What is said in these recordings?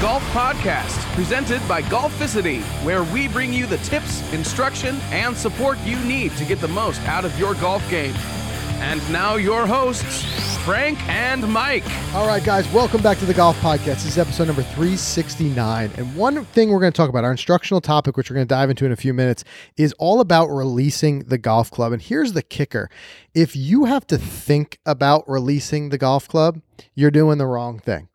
Golf Podcast, presented by Golficity, where we bring you the tips, instruction, and support you need to get the most out of your golf game. And now, your hosts, Frank and Mike. All right, guys, welcome back to the Golf Podcast. This is episode number 369. And one thing we're going to talk about, our instructional topic, which we're going to dive into in a few minutes, is all about releasing the golf club. And here's the kicker if you have to think about releasing the golf club, you're doing the wrong thing.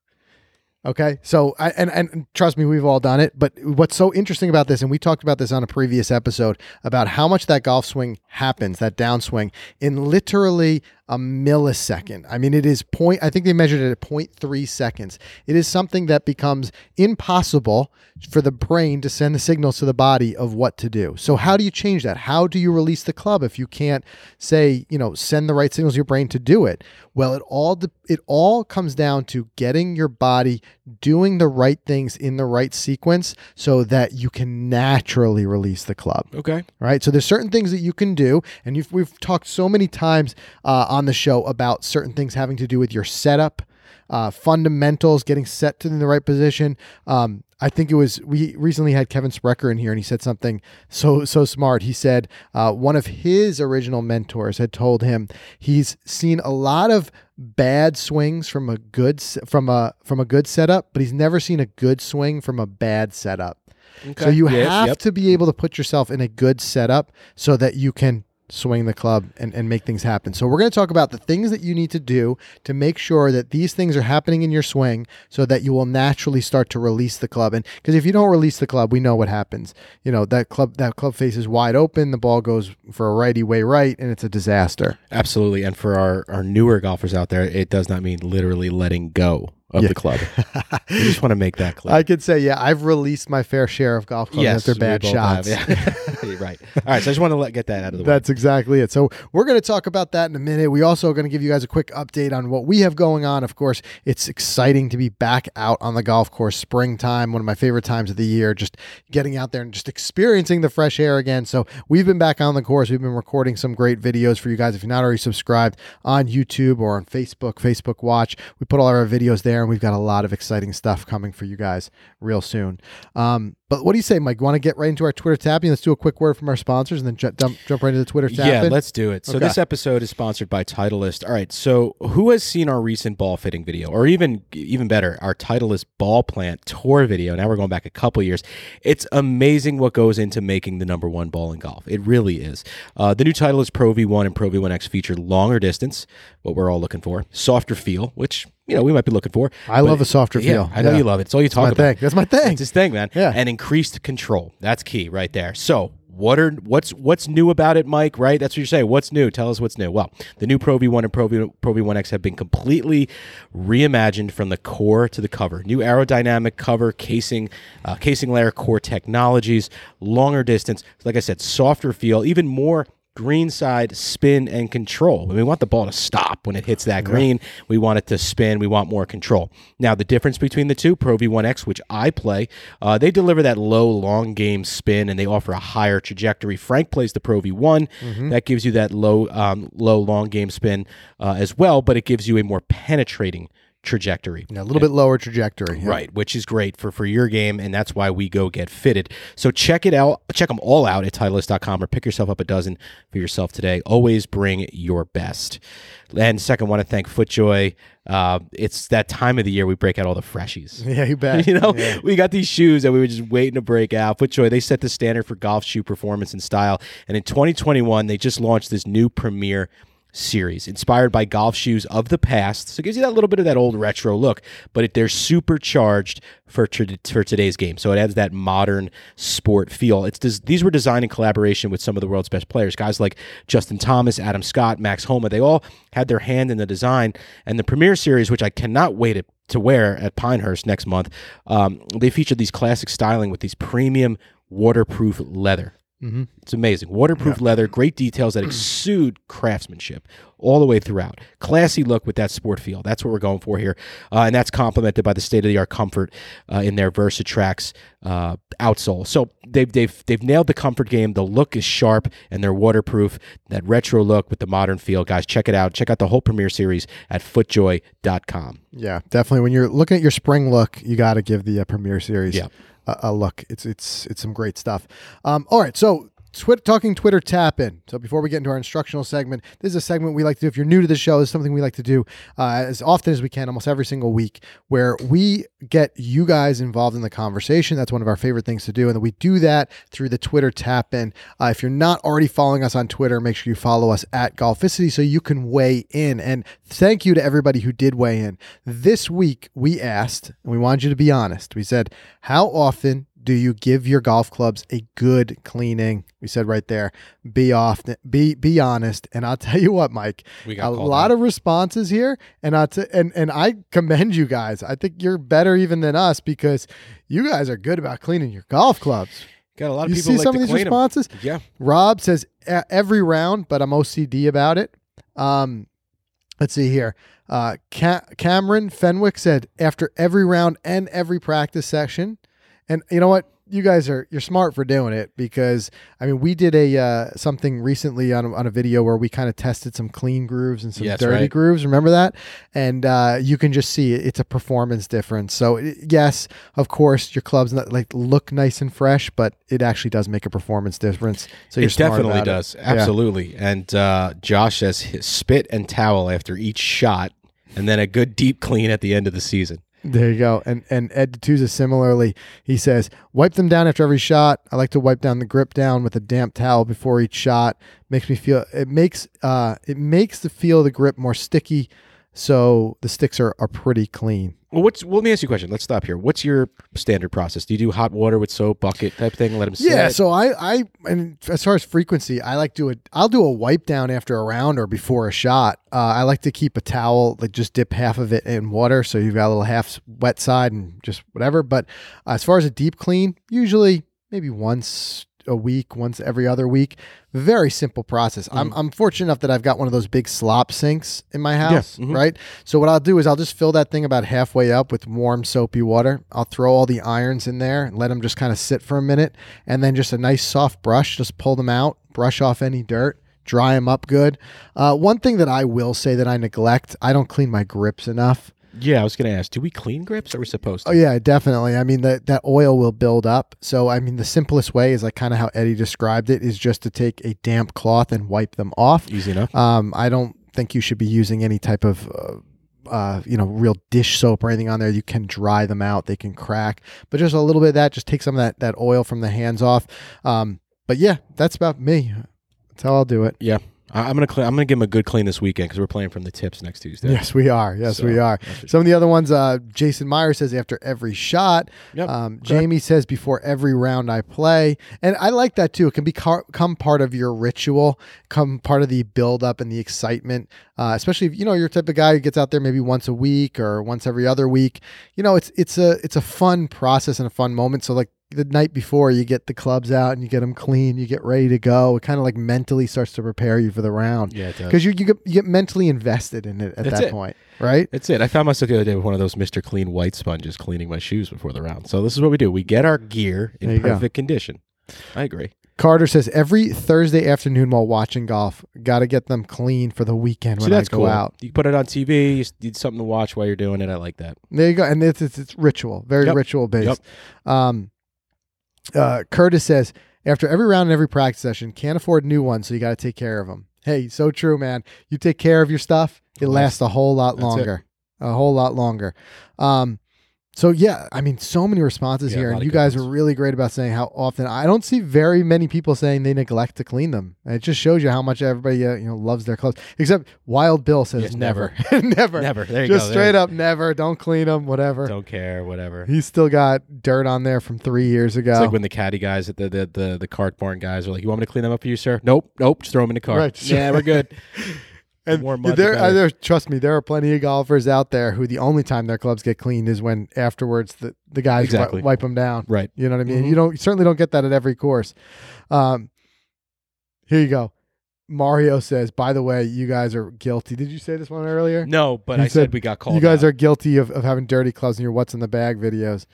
Okay. So, I, and, and trust me, we've all done it. But what's so interesting about this, and we talked about this on a previous episode about how much that golf swing happens, that downswing, in literally a millisecond. I mean, it is point, I think they measured it at 0.3 seconds. It is something that becomes impossible for the brain to send the signals to the body of what to do. So, how do you change that? How do you release the club if you can't say, you know, send the right signals to your brain to do it? Well, it all it all comes down to getting your body doing the right things in the right sequence so that you can naturally release the club. Okay. Right. So there's certain things that you can do, and we've talked so many times uh, on the show about certain things having to do with your setup, uh, fundamentals, getting set to in the right position. Um, I think it was we recently had Kevin Sprecher in here, and he said something so so smart. He said uh, one of his original mentors had told him he's seen a lot of bad swings from a good from a from a good setup, but he's never seen a good swing from a bad setup. Okay. So you yes, have yep. to be able to put yourself in a good setup so that you can swing the club and, and make things happen. So we're going to talk about the things that you need to do to make sure that these things are happening in your swing so that you will naturally start to release the club. And because if you don't release the club, we know what happens. You know, that club that club face is wide open, the ball goes for a righty way right, and it's a disaster. Absolutely. And for our, our newer golfers out there, it does not mean literally letting go of yeah. the club. I just want to make that clear. I could say, yeah, I've released my fair share of golf clubs yes, after bad shots. Have, yeah. right. All right. So I just want to let, get that out of the way. That's exactly it. So we're going to talk about that in a minute. We also are going to give you guys a quick update on what we have going on. Of course, it's exciting to be back out on the golf course. Springtime, one of my favorite times of the year. Just getting out there and just experiencing the fresh air again. So we've been back on the course. We've been recording some great videos for you guys. If you're not already subscribed on YouTube or on Facebook, Facebook Watch, we put all our videos there, and we've got a lot of exciting stuff coming for you guys real soon. Um, but what do you say, Mike? Want to get right into our Twitter tapping? Let's do a quick word from our sponsors and then j- jump, jump right into the Twitter. Yeah, let's do it. So okay. this episode is sponsored by Titleist. All right. So who has seen our recent ball fitting video, or even even better, our Titleist ball plant tour video? Now we're going back a couple years. It's amazing what goes into making the number one ball in golf. It really is. Uh, the new Titleist Pro V1 and Pro V1X feature longer distance, what we're all looking for, softer feel, which you know we might be looking for. I love a softer feel. I know yeah. you love it. It's all you talk That's about. Thing. That's my thing. It's his thing, man. Yeah. And increased control. That's key right there. So what are what's what's new about it, Mike? Right? That's what you're saying. What's new? Tell us what's new. Well, the new Pro V1 and Pro, v, Pro V1X have been completely reimagined from the core to the cover. New aerodynamic cover, casing, uh, casing layer, core technologies, longer distance. Like I said, softer feel, even more green side spin and control. We want the ball to stop when it hits that green. We want it to spin. We want more control. Now, the difference between the two, Pro V1X, which I play, uh, they deliver that low long game spin and they offer a higher trajectory. Frank plays the Pro V1. Mm-hmm. That gives you that low, um, low long game spin uh, as well, but it gives you a more penetrating trajectory. Yeah, a little bit lower trajectory. Yeah. Right, which is great for, for your game, and that's why we go get fitted. So check it out. Check them all out at Titleist.com or pick yourself up a dozen for yourself today. Always bring your best. And second, want to thank FootJoy. Uh, it's that time of the year we break out all the freshies. Yeah, you bet. you know, yeah. we got these shoes that we were just waiting to break out. FootJoy, they set the standard for golf shoe performance and style. And in 2021, they just launched this new Premier series, inspired by golf shoes of the past. So it gives you that little bit of that old retro look, but it, they're supercharged for for today's game. So it adds that modern sport feel. It's these were designed in collaboration with some of the world's best players, guys like Justin Thomas, Adam Scott, Max Homa. They all had their hand in the design. And the Premier Series, which I cannot wait to, to wear at Pinehurst next month, um, they featured these classic styling with these premium waterproof leather. Mm-hmm. It's amazing. Waterproof yeah. leather, great details that exude craftsmanship all the way throughout. Classy look with that sport feel. That's what we're going for here. Uh, and that's complemented by the state of the art comfort uh, in their Versatrax uh, outsole. So they've they've they've nailed the comfort game. The look is sharp and they're waterproof. That retro look with the modern feel, guys. Check it out. Check out the whole Premier series at footjoy.com. Yeah, definitely. When you're looking at your spring look, you got to give the uh, Premier Series Yeah. A, a look. It's it's it's some great stuff. Um, all right, so. Talking Twitter tap in. So before we get into our instructional segment, this is a segment we like to do. If you're new to the show, this is something we like to do uh, as often as we can, almost every single week, where we get you guys involved in the conversation. That's one of our favorite things to do, and we do that through the Twitter tap in. Uh, if you're not already following us on Twitter, make sure you follow us at Golficity so you can weigh in. And thank you to everybody who did weigh in. This week we asked, and we wanted you to be honest. We said, how often do you give your golf clubs a good cleaning? We said right there, be off, be be honest. And I'll tell you what, Mike, We got a lot out. of responses here, and I t- and and I commend you guys. I think you're better even than us because you guys are good about cleaning your golf clubs. Got a lot of You people see like some of these responses. Yeah. Rob says "E- every round, but I'm OCD about it. Um, let's see here. Uh, Ca- Cameron Fenwick said after every round and every practice session, and you know what? You guys are you're smart for doing it because I mean we did a uh, something recently on a, on a video where we kind of tested some clean grooves and some Yes, dirty right. grooves. Remember that? And uh, you can just see it, it's a performance difference. So yes, of course your clubs not, like look nice and fresh, but it actually does make a performance difference. So you're it smart definitely about it. does. Absolutely. And uh, Josh says spit and towel after each shot, and then a good deep clean at the end of the season. There you go. And and Ed D'Souza similarly, he says, wipe them down after every shot. I like to wipe down the grip down with a damp towel before each shot. Makes me feel it makes uh it makes the feel of the grip more sticky, so the sticks are, are pretty clean. Well, what's well, let me ask you a question. Let's stop here. What's your standard process? Do you do hot water with soap bucket type thing? Let them sit. Yeah, so I I and as far as frequency, I like do it. I'll do a wipe down after a round or before a shot. Uh, I like to keep a towel like just dip half of it in water so you've got a little half wet side and just whatever. But as far as a deep clean, usually maybe once a week, once every other week. Very simple process. I'm I'm fortunate enough that I've got one of those big slop sinks in my house, mhm. right? So what I'll do is I'll just fill that thing about halfway up with warm soapy water. I'll throw all the irons in there and let them just kind of sit for a minute, and then just a nice soft brush, just pull them out, brush off any dirt, dry them up good. Uh, one thing that I will say that I neglect, I don't clean my grips enough. Yeah. I was going to ask. Do we clean grips? Are we supposed to? Oh yeah, definitely. I mean that that oil will build up. So I mean the simplest way is like kind of how Eddie described it is just to take a damp cloth and wipe them off. Easy enough. Um, I don't think you should be using any type of uh, uh, you know real dish soap or anything on there. You can dry them out; they can crack. But just a little bit of that, just take some of that that oil from the hands off. Um, but yeah, that's about me. That's how I'll do it. Yeah. I, I'm gonna clean. I'm gonna give him a good clean this weekend because we're playing from the tips next Tuesday. Yes, we are. Yes, So, we are. Some of the other ones, uh, Jason Meyer says after every shot. Yep, Um. Jamie says before every round I play, and I like that too. It can become part of your ritual, come part of the build up and the excitement. Uh, especially if you know you're the type of guy who gets out there maybe once a week or once every other week. You know, it's it's a it's a fun process and a fun moment. So like the night before, you get the clubs out and you get them clean, you get ready to go. It kind of like mentally starts to prepare you for the round Yeah, because you you get, you get mentally invested in it at That's that it. point, right? That's it. I found myself the other day with one of those Mr. Clean white sponges cleaning my shoes before the round. So this is what we do. We get our gear in you go. perfect condition. I agree. Carter says every Thursday afternoon while watching golf, got to get them clean for the weekend See, when I go cool. out. You put it on TV. You need something to watch while you're doing it. I like that. There you go, and it's it's, it's ritual, very Yep. ritual based. Um, uh, Curtis says after every round and every practice session, can't afford new ones, so you got to take care of them. Hey, so true, man. You take care of your stuff, it lasts a whole lot that's it. longer, a whole lot longer. Um, so yeah, I mean, so many responses Yeah, here, and you guys ones. are really great about saying how often. I don't see very many people saying they neglect to clean them. And it just shows you how much everybody uh, you know loves their clothes. Except Wild Bill says Yes, never, never, Never. There you go. just go. straight There- up never. Don't clean them, whatever. Don't care. Whatever. He's still got dirt on there from three years ago. It's like when the caddy guys, at the the the, the cart barn guys, are like, "You want me to clean them up for you, sir?" Nope, nope. Just throw them in the cart. Right. Yeah, we're good. and more mud, there, uh, there, trust me, there are plenty of golfers out there who the only time their clubs get cleaned is when afterwards the, the guys Exactly. wipe them down. right. You know what I mean? Mhm. You don't you certainly don't get that at every course. Um, here you go. Mario says, by the way, you guys are guilty. Did you say this one earlier? No, but I said, said we got called. you guys out. are guilty of, of having dirty clubs in your what's in the bag videos.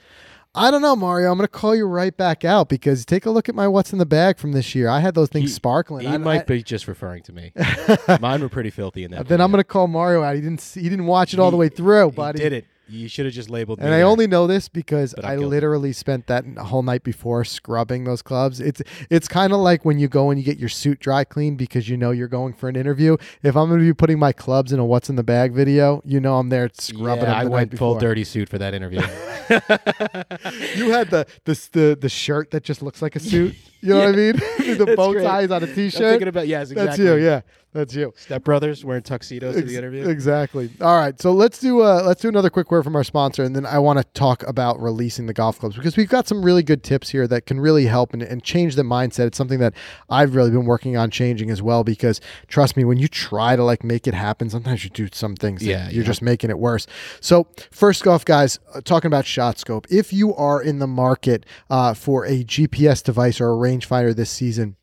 I don't know, Mario. I'm going to call you right back out because take a look at my what's in the bag from this year. I had those things He- sparkling. He I, might I- be just referring to me. Mine were pretty filthy in that. then I'm going to call Mario out. He didn't see, he didn't watch it all the way through, but He buddy. did it. You should have just labeled. And I there. only know this because But I literally spent that whole night before scrubbing those clubs. It's it's kind of like when you go and you get your suit dry cleaned because you know you're going for an interview. If I'm going to be putting my clubs in a what's in the bag video, you know I'm there scrubbing yeah, them I the went night full before. dirty suit for that interview. You had the the the, the shirt that just looks like a suit. You know what I mean? the bow great. ties on a I'm t-shirt. thinking about yes, exactly. That's you. Yeah, that's you. Step Brothers wearing tuxedos to the interview. Exactly. All right, so let's do uh, let's do another quick word from our sponsor, and then I want to talk about releasing the golf clubs because we've got some really good tips here that can really help and, and change the mindset. It's something that I've really been working on changing as well because trust me, when you try to like make it happen, sometimes you do some things. Yeah, you're yeah. just making it worse. So first off, guys, uh, talking about ShotScope, if you are in the market uh, for a GPS device or a rangefinder this season.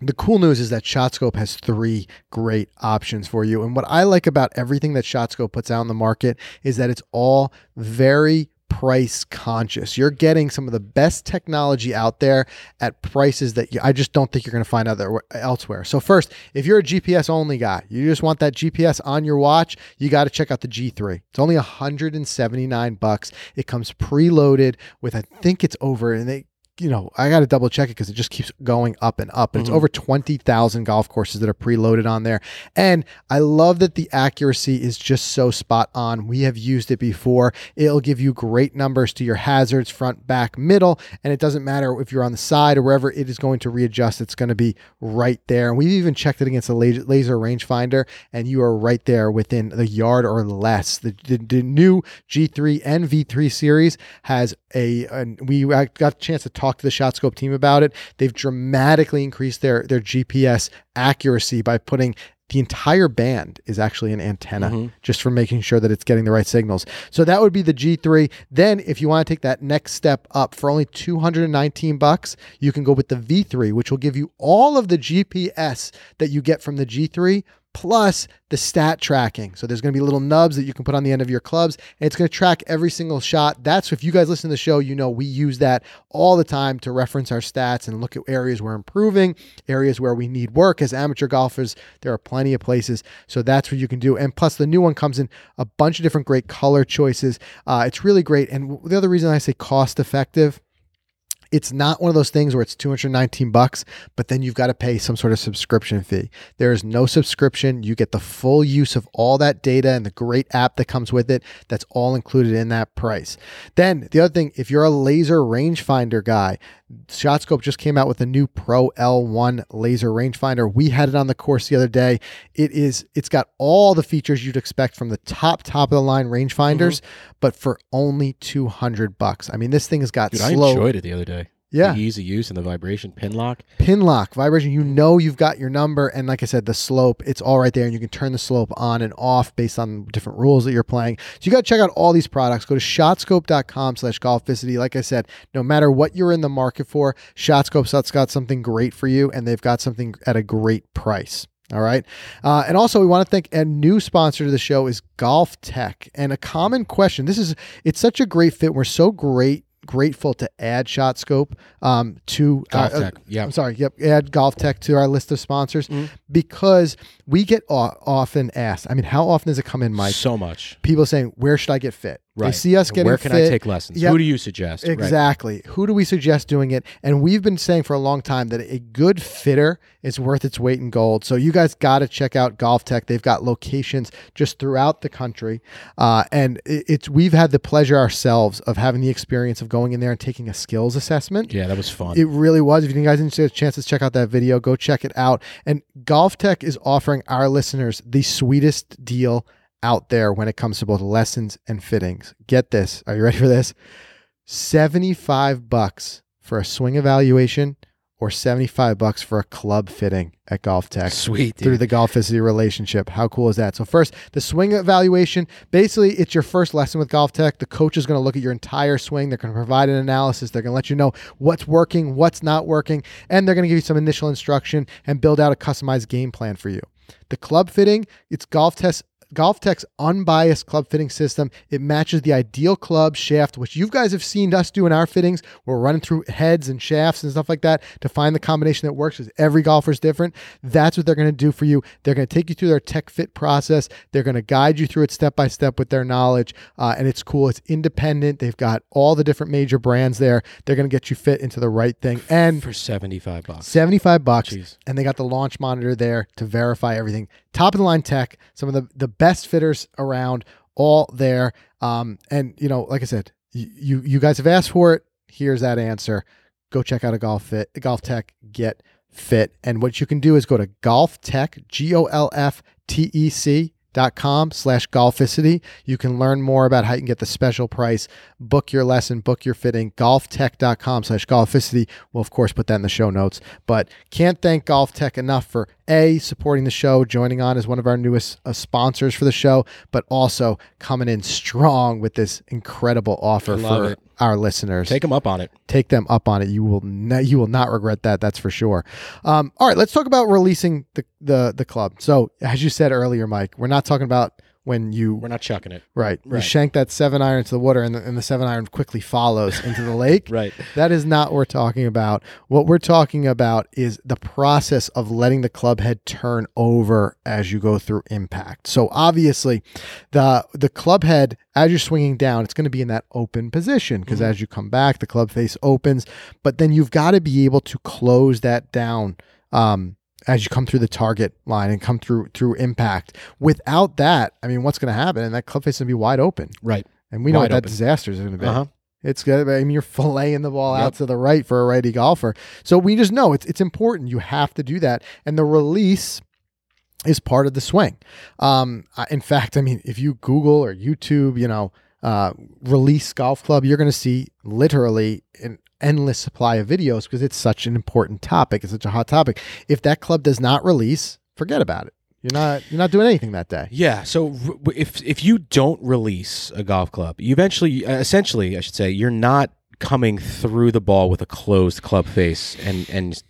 The cool news is that ShotScope has three great options for you. And what I like about everything that ShotScope puts out in the market is that it's all very price conscious. You're getting some of the best technology out there at prices that you, I just don't think you're going to find other elsewhere. So first, if you're a GPS only guy, you just want that GPS on your watch, you got to check out the G3. It's only 179 bucks. It comes preloaded with I think it's over and they you know, I got to double check it because it just keeps going up and up. And it's mm-hmm. over 20,000 golf courses that are preloaded on there. And I love that the accuracy is just so spot on. We have used it before. It'll give you great numbers to your hazards, front, back, middle. And it doesn't matter if you're on the side or wherever it is going to readjust, it's going to be right there. And we've even checked it against a laser, laser rangefinder, and you are right there within the yard or less. The, the, the new G3 and V3 series has a, and we got a chance to talk to the ShotScope team about it. They've dramatically increased their their GPS accuracy by putting the entire band is actually an antenna mm-hmm. just for making sure that it's getting the right signals. So that would be the G3. Then if you want to take that next step up for only 219 bucks, you can go with the V3 which will give you all of the GPS that you get from the G3 plus the stat tracking. So there's going to be little nubs that you can put on the end of your clubs, and it's going to track every single shot. That's if you guys listen to the show, you know we use that all the time to reference our stats and look at areas we're improving, areas where we need work as amateur golfers. There are plenty of places, so that's what you can do. And plus, the new one comes in a bunch of different great color choices. Uh, it's really great. And the other reason I say cost effective it's not one of those things where it's 219 bucks but then you've got to pay some sort of subscription fee there is no subscription you get the full use of all that data and the great app that comes with it that's all included in that price then the other thing if you're a laser rangefinder guy ShotScope just came out with a new Pro L1 laser rangefinder. We had it on the course the other day. It is it's got all the features you'd expect from the top top of the line rangefinders, mm-hmm. but for only 200 bucks. I mean, this thing has got Dude, I enjoyed it the other day. Yeah. The ease of use and the vibration pin lock. pin lock vibration you know you've got your number and like i said the slope it's all right there and you can turn the slope on and off based on different rules that you're playing so you got to check out all these products go to shotscope.com slash golficity like i said no matter what you're in the market for shotscope's got something great for you and they've got something at a great price all right. Uh, and also, we want to thank a new sponsor to the show is GOLFTEC. And a common question this is, it's such a great fit. We're so great. Grateful to add ShotScope Scope um, to Golf uh, Tech, yeah. I'm sorry. Yep. Add GOLFTEC to our list of sponsors Mm-hmm. because we get o- often asked. I mean, how often does it come in, Mike? So much. People saying, "Where should I get fit?" They see us getting Where can fit. I take lessons? Yep. Who do you suggest? Right. Exactly. Who do we suggest doing it? And we've been saying for a long time that a good fitter is worth its weight in gold. So you guys got to check out GOLFTEC. They've got locations just throughout the country, uh, and it, it's we've had the pleasure ourselves of having the experience of going in there and taking a skills assessment. Yeah, that was fun. It really was. If you guys didn't get a chance to check out that video, go check it out. And GOLFTEC is offering our listeners the sweetest deal out there when it comes to both lessons and fittings. Get this. Are you ready for this? 75 bucks for a swing evaluation or 75 bucks for a club fitting at GOLFTEC Sweet, through dude. the Golficity relationship. How cool is that? So first, the swing evaluation. Basically, it's your first lesson with GOLFTEC. The coach is going to look at your entire swing. They're going to provide an analysis. They're going to let you know what's working, what's not working, and they're going to give you some initial instruction and build out a customized game plan for you. The club fitting, it's Golf Test GOLFTEC's unbiased club fitting system. It matches the ideal club shaft, which you guys have seen us do in our fittings. We're running through heads and shafts and stuff like that to find the combination that works because every golfer is different. That's what they're going to do for you. They're going to take you through their tech fit process. They're going to guide you through it step by step with their knowledge. Uh, and it's cool. It's independent. They've got all the different major brands there. They're going to get you fit into the right thing. And for 75 bucks. 75 bucks. Jeez. And they got the launch monitor there to verify everything. Top of the line tech, some of the, the best fitters around, all there. Um, and you know, like I said, you you guys have asked for it. Here's that answer. Go check out a golf fit, GOLFTEC, get fit. And what you can do is go to GOLFTEC, G O L F T E C dot com slash golficity. You can learn more about how you can get the special price. Book your lesson book your fitting. GOLFTEC.com slash golficity. We'll of course put that in the show notes. But can't thank GOLFTEC enough for a supporting the show joining on as one of our newest uh, sponsors for the show but also coming in strong with this incredible offer Love for it. Our listeners Take them up on it. take them up on it. You will ne- you will not regret that. That's for sure. Um, all right, let's talk about releasing the the the club. So as you said earlier, Mike, we're not talking about when you We're not chucking it. right, you Right. shank that seven iron into the water and the, and the seven iron quickly follows into the lake. Right. That is not what we're talking about. What we're talking about is the process of letting the club head turn over as you go through impact. So obviously, the the club head as you're swinging down, it's going to be in that open position because as you come back, the club face opens. But then you've got to be able to close that down. Um, as you come through the target line and come through through impact. Without that, I mean, what's going to happen? And that club face is going to be wide open, Right. and we know Wide what that open. disaster is going to be. Uh-huh. It's good. I mean, you're filleting the ball out to the right for a righty golfer. So we just know it's it's important. You have to do that, and the release is part of the swing. Um, in fact, I mean, if you Google or YouTube, you know, uh, release golf club, you're going to see literally an endless supply of videos because it's such an important topic. It's such a hot topic. If that club does not release, forget about it. You're not you're not doing anything that day. Yeah. So if if you don't release a golf club, you eventually, essentially, I should say, you're not coming through the ball with a closed club face and and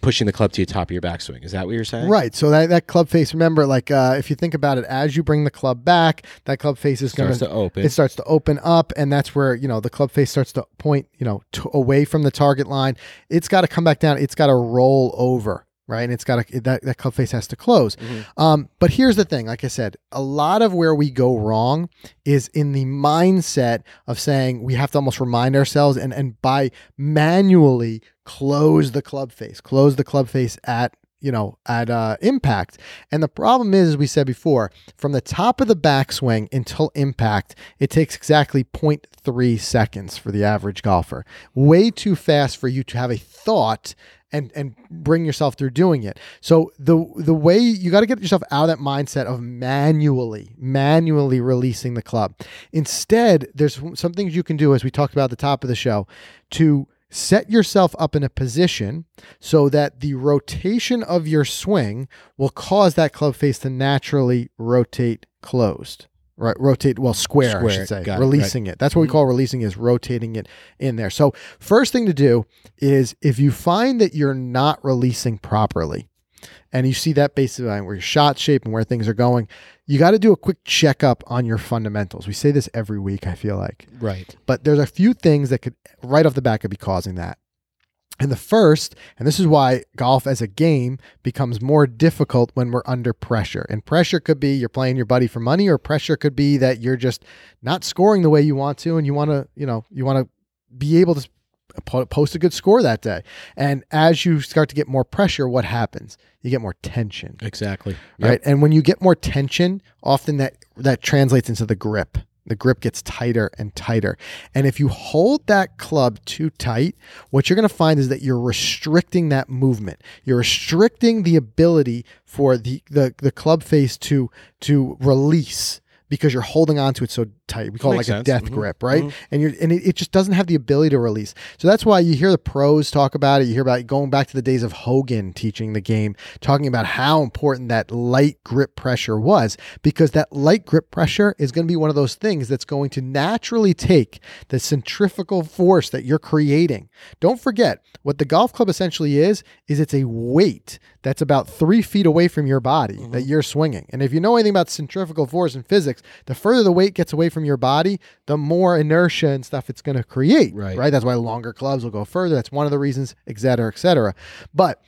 pushing the club to the top of your backswing. Is that what you're saying? Right. So that, that club face, remember, like uh, if you think about it, as you bring the club back, that club face is going Starts to open. It starts to open up, and that's where you know the club face starts to point, you know, to, away from the target line. It's got to come back down. It's got to roll over, right? And it's got to that that club face has to close. Um, but here's the thing: like I said, a lot of where we go wrong is in the mindset of saying we have to almost remind ourselves and and by manually close the club face, close the club face at you know at uh, impact. And the problem is, as we said before, from the top of the backswing until impact, it takes exactly 0.3 seconds for the average golfer. Way too fast for you to have a thought and and bring yourself through doing it. So the the way you got to get yourself out of that mindset of manually manually releasing the club. Instead, there's some things you can do as we talked about at the top of the show to set yourself up in a position so that the rotation of your swing will cause that club face to naturally rotate closed. Right, rotate well square, I should say. got it, releasing it. That's what we mm-hmm. call releasing is rotating it in there. So first thing to do is if you find that you're not releasing properly, and you see that basically where your shot shape and where things are going, you got to do a quick checkup on your fundamentals. We say this every week, I feel like. Right. But there's a few things that could right off the bat could be causing that. And the first, and this is why golf as a game becomes more difficult when we're under pressure. And pressure could be you're playing your buddy for money, or pressure could be that you're just not scoring the way you want to, and you want to, you know, you want to be able to post a good score that day. And as you start to get more pressure, what happens? You get more tension Exactly. right? And when you get more tension, often that that translates into the grip. The grip gets tighter and tighter. And if you hold that club too tight, what you're going to find is that you're restricting that movement. You're restricting the ability for the the, the club face to to release because you're holding on to it so tight. We call Makes it like sense. a death Mhm. grip, right? And you're and it, it just doesn't have the ability to release. So that's why you hear the pros talk about it. You hear about going back to the days of Hogan teaching the game, talking about how important that light grip pressure was, because that light grip pressure is going to be one of those things that's going to naturally take the centrifugal force that you're creating. Don't forget what the golf club essentially is, is it's a weight that's about three feet away from your body Mm-hmm. that you're swinging. And if you know anything about centrifugal force and physics, the further the weight gets away from your body, the more inertia and stuff it's going to create. Right. Right. That's why longer clubs will go further. That's one of the reasons, et cetera, et cetera. But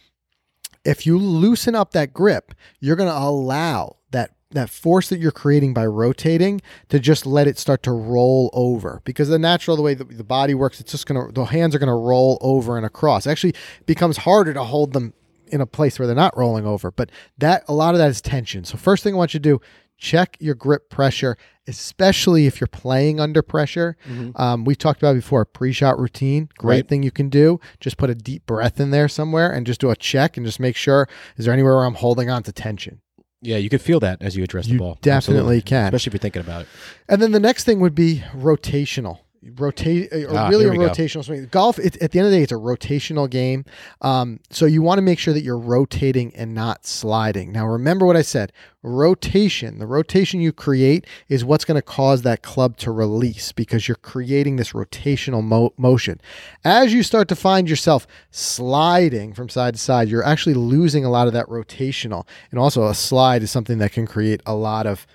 if you loosen up that grip, you're going to allow that that force that you're creating by rotating to just let it start to roll over because the natural the way the, the body works it's just going to the hands are going to roll over and across actually it becomes harder to hold them in a place where they're not rolling over but that a lot of that is tension so first thing i want you to do check your grip pressure especially if you're playing under pressure um, we talked about before a pre-shot routine great Right. thing you can do just put a deep breath in there somewhere and just do a check and just make sure is there anywhere where i'm holding on to tension Yeah, you could feel that as you address You the ball. definitely Absolutely. can. especially if you're thinking about it. And then the next thing would be rotational. Rotate or Ah, really a we go. rotational swing. Golf, it, at the end of the day, it's a rotational game. Um, so you want to make sure that you're rotating and not sliding. Now, remember what I said rotation, the rotation you create is what's going to cause that club to release because you're creating this rotational mo- motion. As you start to find yourself sliding from side to side, you're actually losing a lot of that rotational. And also, a slide is something that can create a lot of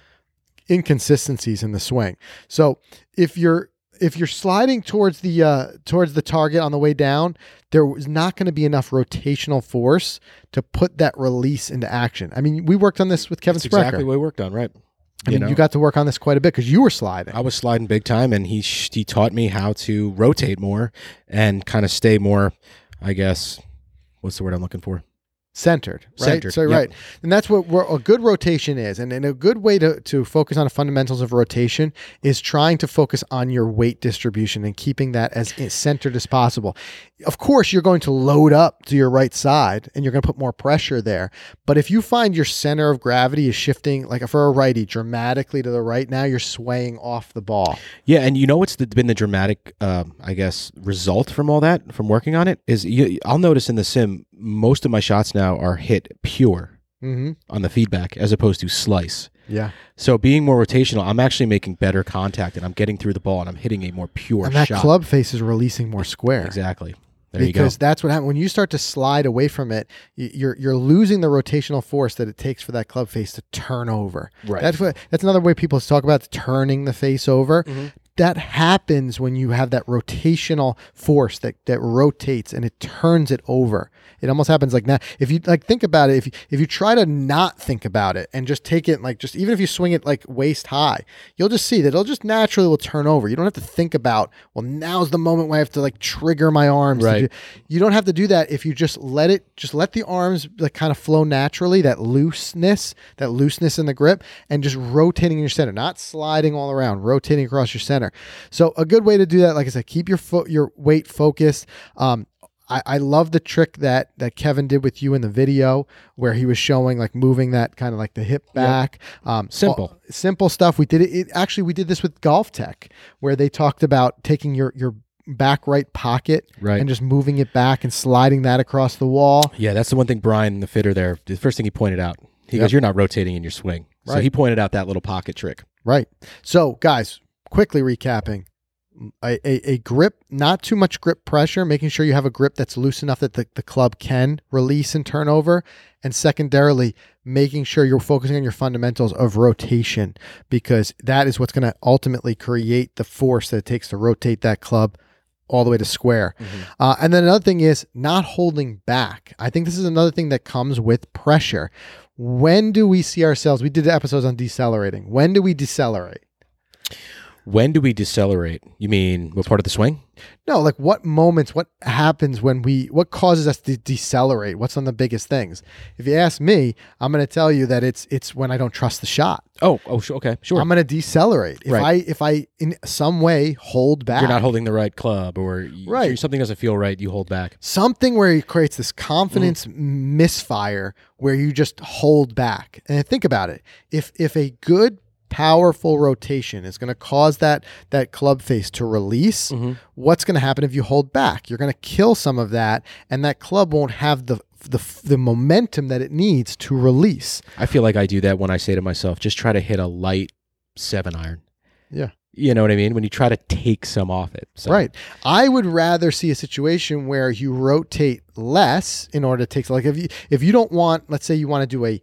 inconsistencies in the swing. So if you're if you're sliding towards the uh, towards the target on the way down, there was not going to be enough rotational force to put that release into action. I mean, we worked on this with Kevin That's Sprecher. exactly what we worked on, right? I mean, you got to work on this quite a bit because you were sliding. I was sliding big time, and he sh- he taught me how to rotate more and kind of stay more. I guess what's the word I'm looking for? Centered, right? Centered, So yep. right, and that's what a good rotation is, and, and a good way to to focus on the fundamentals of rotation is trying to focus on your weight distribution and keeping that as centered as possible. Of course, you're going to load up to your right side, and you're going to put more pressure there. But if you find your center of gravity is shifting, like for a righty, dramatically to the right, now you're swaying off the ball. Yeah, and you know what's the, been the dramatic, um, I guess, result from all that, from working on it, is you, I'll notice in the sim, most of my shots now are hit pure Mm-hmm. on the feedback as opposed to slice. Yeah, So being more rotational, I'm actually making better contact and I'm getting through the ball and I'm hitting a more pure and that shot. club face is releasing more square. Exactly. There you go. because that's what happens when you start to slide away from it. You're you're losing the rotational force that it takes for that club face to turn over. Right. That's what that's another way people talk about turning the face over. Mm-hmm. That happens when you have that rotational force that that rotates and it turns it over. It almost happens like now. If you like think about it, if you, if you try to not think about it and just take it like just even if you swing it like waist high, you'll just see that it'll just naturally will turn over. You don't have to think about well now's the moment where I have to like trigger my arms. Right. do- you don't have to do that if you just let it just let the arms like kind of flow naturally that looseness that looseness in the grip and just rotating in your center not sliding all around rotating across your center so a good way to do that like i said keep your foot your weight focused um I, I love the trick that that Kevin did with you in the video where he was showing like moving that kind of like the hip back. Um, Simple. all- simple stuff. We did it, it. Actually, we did this with GOLFTEC where they talked about taking your your back right pocket Right. and just moving it back and sliding that across the wall. Yeah, that's the one thing Brian, the fitter there, the first thing he pointed out. He Yep. goes, You're not rotating in your swing. So he pointed out that little pocket trick. Right. So, guys, quickly recapping. A, a, a grip, not too much grip pressure, making sure you have a grip that's loose enough that the, the club can release and turn over. And secondarily, making sure you're focusing on your fundamentals of rotation because that is what's going to ultimately create the force that it takes to rotate that club all the way to square. Uh, and then another thing is not holding back. I think this is another thing that comes with pressure. When do we see ourselves? We did the episodes on decelerating. When do we decelerate? When do we decelerate? You mean what part of the swing? No, like what moments, what happens when we, what causes us to decelerate? What's on the biggest things? If you ask me, I'm going to tell you that it's it's when I don't trust the shot. Oh, oh, sure, okay, sure. I'm going to decelerate. If Right. I if I in some way hold back, You're not holding the right club, or y- Right. something doesn't feel right. You hold back. something where it creates this confidence Mm. misfire where you just hold back. And think about it. If if a good powerful rotation is going to cause that that club face to release, mm-hmm. what's going to happen if you hold back? You're going to kill some of that, and that club won't have the the, the momentum that it needs to release. I feel like I do that when I say to myself, just try to hit a light seven iron. Yeah. You know what I mean? When you try to take some off it. So, Right. I would rather see a situation where you rotate less in order to take like if you if you don't want let's say you want to do a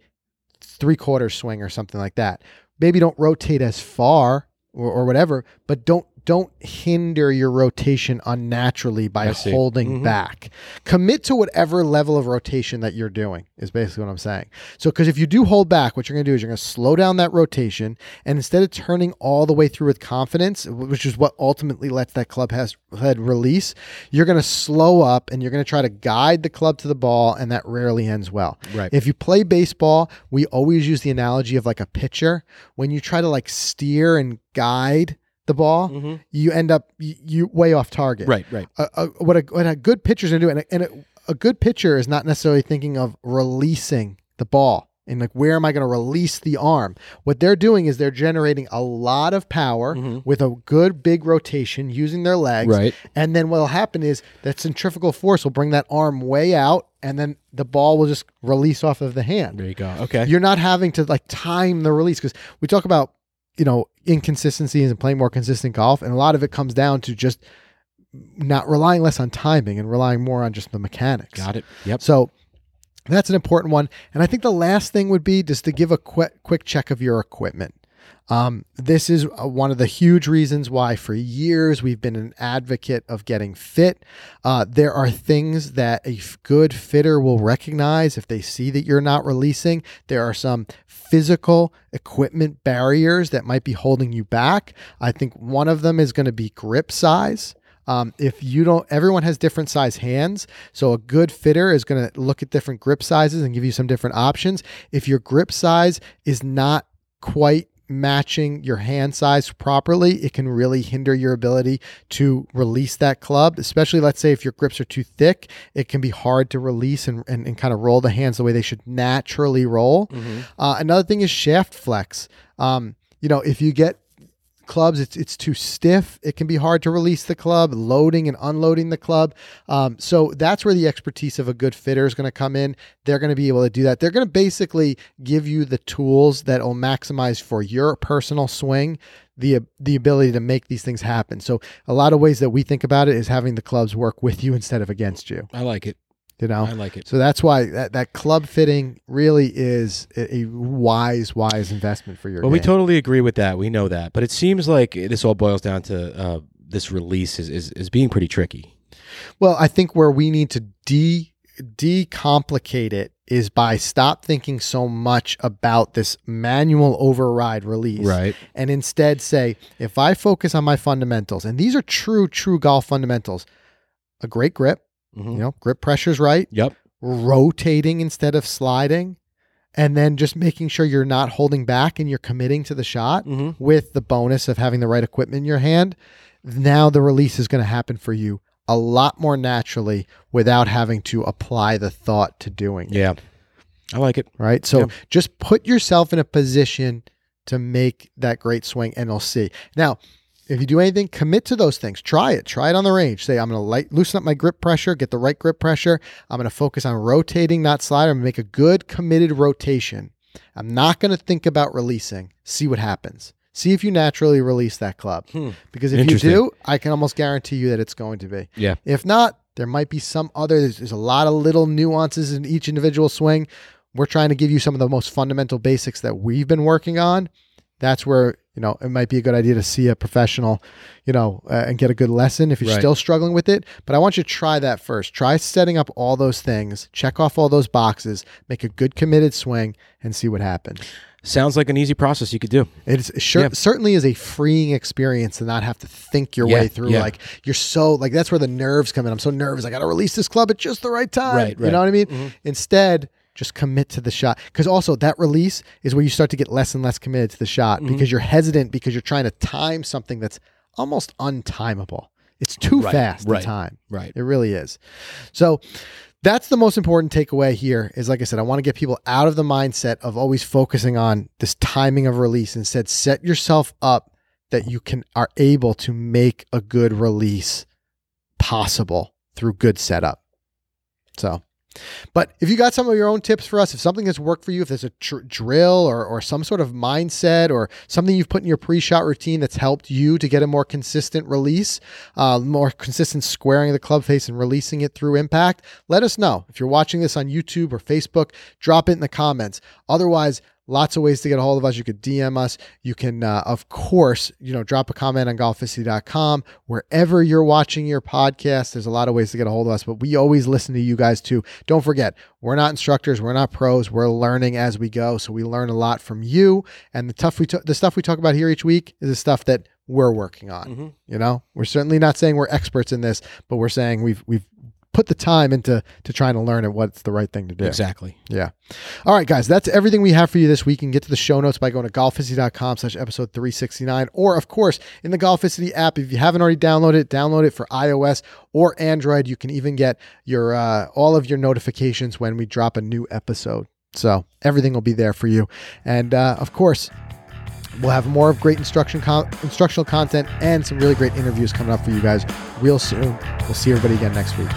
three quarter swing or something like that, maybe don't rotate as far or, or whatever, but don't don't hinder your rotation unnaturally by holding Mhm. back. Commit to whatever level of rotation that you're doing is basically what I'm saying. So because if you do hold back, what you're going to do is you're going to slow down that rotation, and instead of turning all the way through with confidence, which is what ultimately lets that club has, head release, you're going to slow up and you're going to try to guide the club to the ball, and that rarely ends well. Right. If you play baseball, we always use the analogy of like a pitcher. When you try to like steer and guide the ball, Mhm. you end up you, you way off target. Right, right. A, a, what, a, what a good pitcher's gonna do, and, a, and a, a good pitcher is not necessarily thinking of releasing the ball and like where am I going to release the arm. What they're doing is they're generating a lot of power Mhm. with a good big rotation using their legs, Right. and then what'll happen is that centrifugal force will bring that arm way out, and then the ball will just release off of the hand. There you go. Okay. You're not having to like time the release because we talk about you know inconsistencies and playing more consistent golf, and a lot of it comes down to just not relying less on timing and relying more on just the mechanics. Got it. Yep. So that's an important one. And I think the last thing would be just to give a quick quick check of your equipment. Um, this is uh, one of the huge reasons why for years we've been an advocate of getting fit. Uh, there are things that a good fitter will recognize if they see that you're not releasing. There are some physical equipment barriers that might be holding you back. I think one of them is going to be grip size. Um, if you don't, everyone has different size hands. So a good fitter is going to look at different grip sizes and give you some different options. If your grip size is not quite matching your hand size properly, it can really hinder your ability to release that club. Especially, let's say, if your grips are too thick, it can be hard to release and, and, and kind of roll the hands the way they should naturally roll. Uh, another thing is shaft flex. Um, you know, if you get clubs. It's it's too stiff. It can be hard to release the club loading and unloading the club. Um, so that's where the expertise of a good fitter is going to come in. They're going to be able to do that. They're going to basically give you the tools that will maximize for your personal swing the the ability to make these things happen. So a lot of ways that we think about it is having the clubs work with you instead of against you. I like it. You know I like it. so that's why that, that club fitting really is a, a wise wise investment for your Well, we totally agree with that. We know that, but it seems like this all boils down to uh, this release is, is is being pretty tricky. Well, I think where we need to de decomplicate it is by stop thinking so much about this manual override release. Right. And instead say, if I focus on my fundamentals, and these are true, true golf fundamentals, a great grip, Mhm. you know, grip pressure's right, Yep. rotating instead of sliding, and then just making sure you're not holding back and you're committing to the shot Mhm. with the bonus of having the right equipment in your hand, now the release is going to happen for you a lot more naturally without having to apply the thought to doing it. Yeah. I like it. Right. So Yeah. just put yourself in a position to make that great swing and you'll see. Now, if you do anything, commit to those things. Try it. Try it on the range. Say, I'm going to light, loosen up my grip pressure, get the right grip pressure. I'm going to focus on rotating, not sliding. I'm going to make a good committed rotation. I'm not going to think about releasing. See what happens. See if you naturally release that club. Hmm. Because if you do, I can almost guarantee you that it's going to be. Yeah. If not, there might be some other, there's, there's a lot of little nuances in each individual swing. We're trying to give you some of the most fundamental basics that we've been working on. That's where, you know, it might be a good idea to see a professional, you know, uh, and get a good lesson if you're Right. still struggling with it. But I want you to try that first. Try setting up all those things, check off all those boxes, make a good committed swing, and see what happens. Sounds like an easy process you could do. It's sure, Yeah. certainly is a freeing experience to not have to think your Yeah, way through. yeah. Like you're so like that's where the nerves come in. I'm so nervous. I got to release this club at just the right time. Right, You know what I mean? Mhm. Instead, just commit to the shot. Because also that release is where you start to get less and less committed to the shot Mm-hmm. because you're hesitant because you're trying to time something that's almost untimable. It's too Right, fast right. to time. Right. It really is. So that's the most important takeaway here is like I said, I want to get people out of the mindset of always focusing on this timing of release. Instead, set yourself up that you can are able to make a good release possible through good setup. So but if you got some of your own tips for us, if something has worked for you, if there's a tr- drill or, or some sort of mindset or something you've put in your pre shot routine that's helped you to get a more consistent release, uh, more consistent squaring of the club face and releasing it through impact, let us know. If you're watching this on YouTube or Facebook, drop it in the comments. Otherwise, Lots of ways to get a hold of us. You could DM us. You can, uh, of course, you know, drop a comment on golficity.com. Wherever you're watching your podcast, there's a lot of ways to get a hold of us, but we always listen to you guys too. Don't forget, we're not instructors, we're not pros, we're learning as we go. So we learn a lot from you. And the tough we t- the stuff we talk about here each week is the stuff that we're working on. Mm-hmm. You know, we're certainly not saying we're experts in this, but we're saying we've we've put the time into to trying to learn it what's the right thing to do. Exactly. Yeah. All right, guys, that's everything we have for you this week. You can get to the show notes by going to golficity.com slash episode 369. Or, of course, in the Golficity app, if you haven't already downloaded it, download it for iOS or Android. You can even get your uh, all of your notifications when we drop a new episode. So everything will be there for you. And uh, of course, We'll have more of great instruction con- instructional content and some really great interviews coming up for you guys real soon. We'll see everybody again next week.